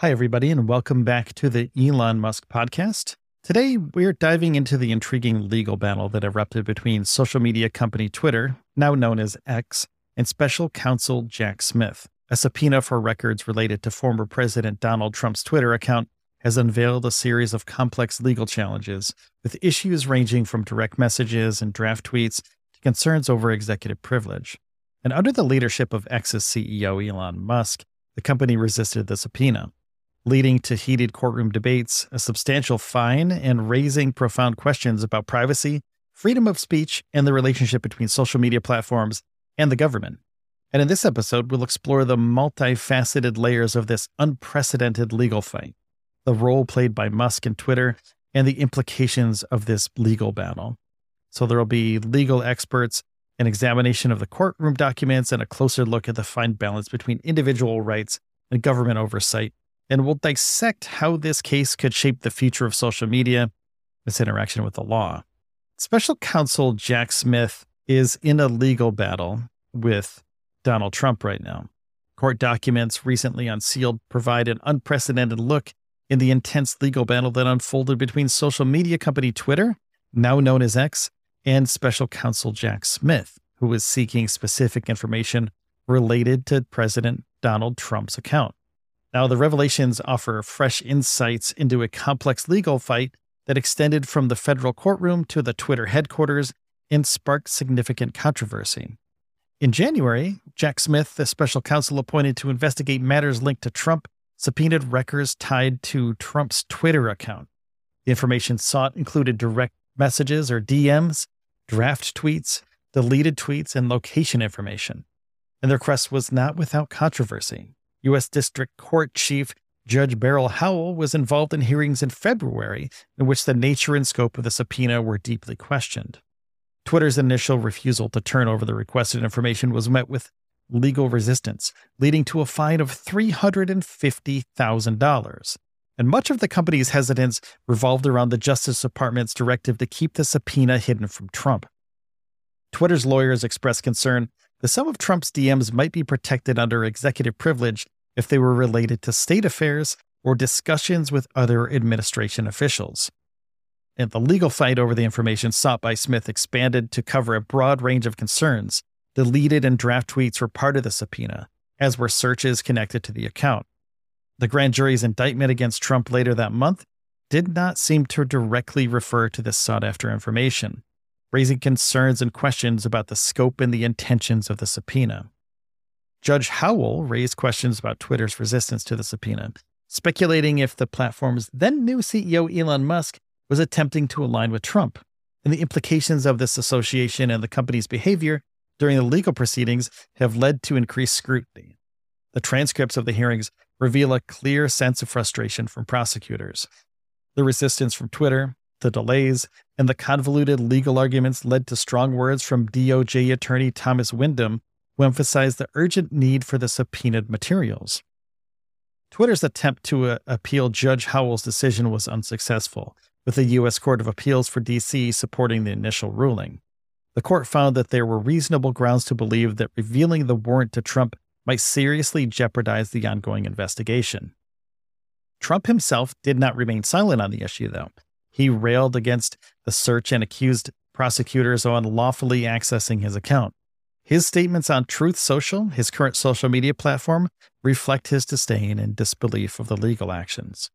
Hi, everybody, and welcome back to the Elon Musk podcast. Today, we're diving into the intriguing legal battle that erupted between social media company Twitter, now known as X, and special counsel Jack Smith. A subpoena for records related to former President Donald Trump's Twitter account has unveiled a series of complex legal challenges, with issues ranging from direct messages and draft tweets to concerns over executive privilege. And under the leadership of X's CEO Elon Musk, the company resisted the subpoena, leading to heated courtroom debates, a substantial fine, and raising profound questions about privacy, freedom of speech, and the relationship between social media platforms and the government. And in this episode, we'll explore the multifaceted layers of this unprecedented legal fight, the role played by Musk and Twitter, and the implications of this legal battle. So there will be legal experts, an examination of the courtroom documents, and a closer look at the fine balance between individual rights and government oversight. And we'll dissect how this case could shape the future of social media, its interaction with the law. Special counsel Jack Smith is in a legal battle with Donald Trump right now. Court documents recently unsealed provide an unprecedented look in the intense legal battle that unfolded between social media company Twitter, now known as X, and special counsel Jack Smith, who was seeking specific information related to President Donald Trump's account. Now, the revelations offer fresh insights into a complex legal fight that extended from the federal courtroom to the Twitter headquarters and sparked significant controversy. In January, Jack Smith, the special counsel appointed to investigate matters linked to Trump, subpoenaed records tied to Trump's Twitter account. The information sought included direct messages or DMs, draft tweets, deleted tweets, and location information. And the request was not without controversy. U.S. District Court Chief Judge Beryl Howell was involved in hearings in February in which the nature and scope of the subpoena were deeply questioned. Twitter's initial refusal to turn over the requested information was met with legal resistance, leading to a fine of $350,000. And much of the company's hesitance revolved around the Justice Department's directive to keep the subpoena hidden from Trump. Twitter's lawyers expressed concern that some of Trump's DMs might be protected under executive privilege if they were related to state affairs or discussions with other administration officials and the legal fight over the information sought by Smith expanded to cover a broad range of concerns. Deleted and draft tweets were part of the subpoena, as were searches connected to the account. The grand jury's indictment against Trump later that month did not seem to directly refer to this sought after information, raising concerns and questions about the scope and the intentions of the subpoena. Judge Howell raised questions about Twitter's resistance to the subpoena, speculating if the platform's then new CEO Elon Musk was attempting to align with Trump. And the implications of this association and the company's behavior during the legal proceedings have led to increased scrutiny. The transcripts of the hearings reveal a clear sense of frustration from prosecutors. The resistance from Twitter, the delays, and the convoluted legal arguments led to strong words from DOJ attorney Thomas Windom, who emphasized the urgent need for the subpoenaed materials. Twitter's attempt to uh, appeal Judge Howell's decision was unsuccessful, with the U.S. Court of Appeals for D.C. supporting the initial ruling. The court found that there were reasonable grounds to believe that revealing the warrant to Trump might seriously jeopardize the ongoing investigation. Trump himself did not remain silent on the issue, though. He railed against the search and accused prosecutors of unlawfully accessing his account. His statements on Truth Social, his current social media platform, reflect his disdain and disbelief of the legal actions.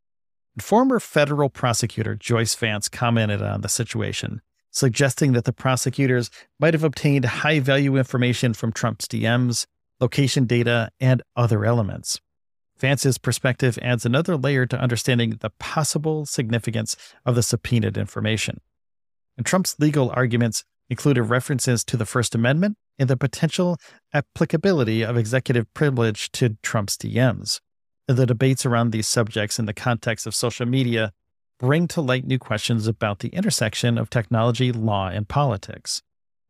Former federal prosecutor Joyce Vance commented on the situation, suggesting that the prosecutors might have obtained high value information from Trump's DMs, location data, and other elements. Vance's perspective adds another layer to understanding the possible significance of the subpoenaed information. And Trump's legal arguments included references to the First Amendment and the potential applicability of executive privilege to Trump's DMs. the debates around these subjects in the context of social media bring to light new questions about the intersection of technology, law, and politics.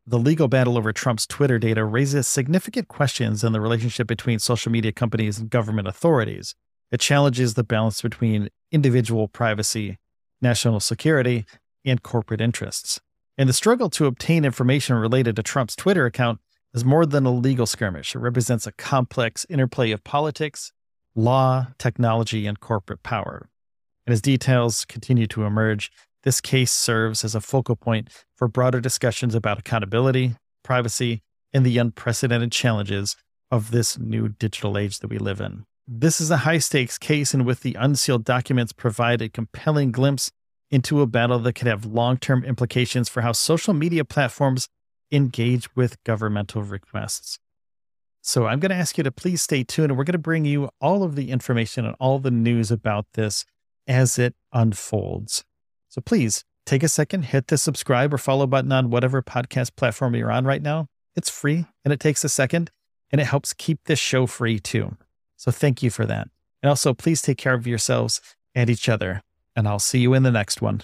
The legal battle over Trump's Twitter data raises significant questions in the relationship between social media companies and government authorities. It challenges the balance between individual privacy, national security, and corporate interests. And the struggle to obtain information related to Trump's Twitter account is more than a legal skirmish. It represents a complex interplay of politics, law, technology, and corporate power. And as details continue to emerge, this case serves as a focal point for broader discussions about accountability, privacy, and the unprecedented challenges of this new digital age that we live in. This is a high stakes case, and with the unsealed documents provide a compelling glimpse into a battle that could have long term implications for how social media platforms engage with governmental requests. So I'm going to ask you to please stay tuned, and we're going to bring you all of the information and all the news about this as it unfolds. So please take a second, hit the subscribe or follow button on whatever podcast platform you're on right now. It's free and it takes a second and it helps keep this show free too. So thank you for that. And also, please take care of yourselves and each other. And I'll see you in the next one.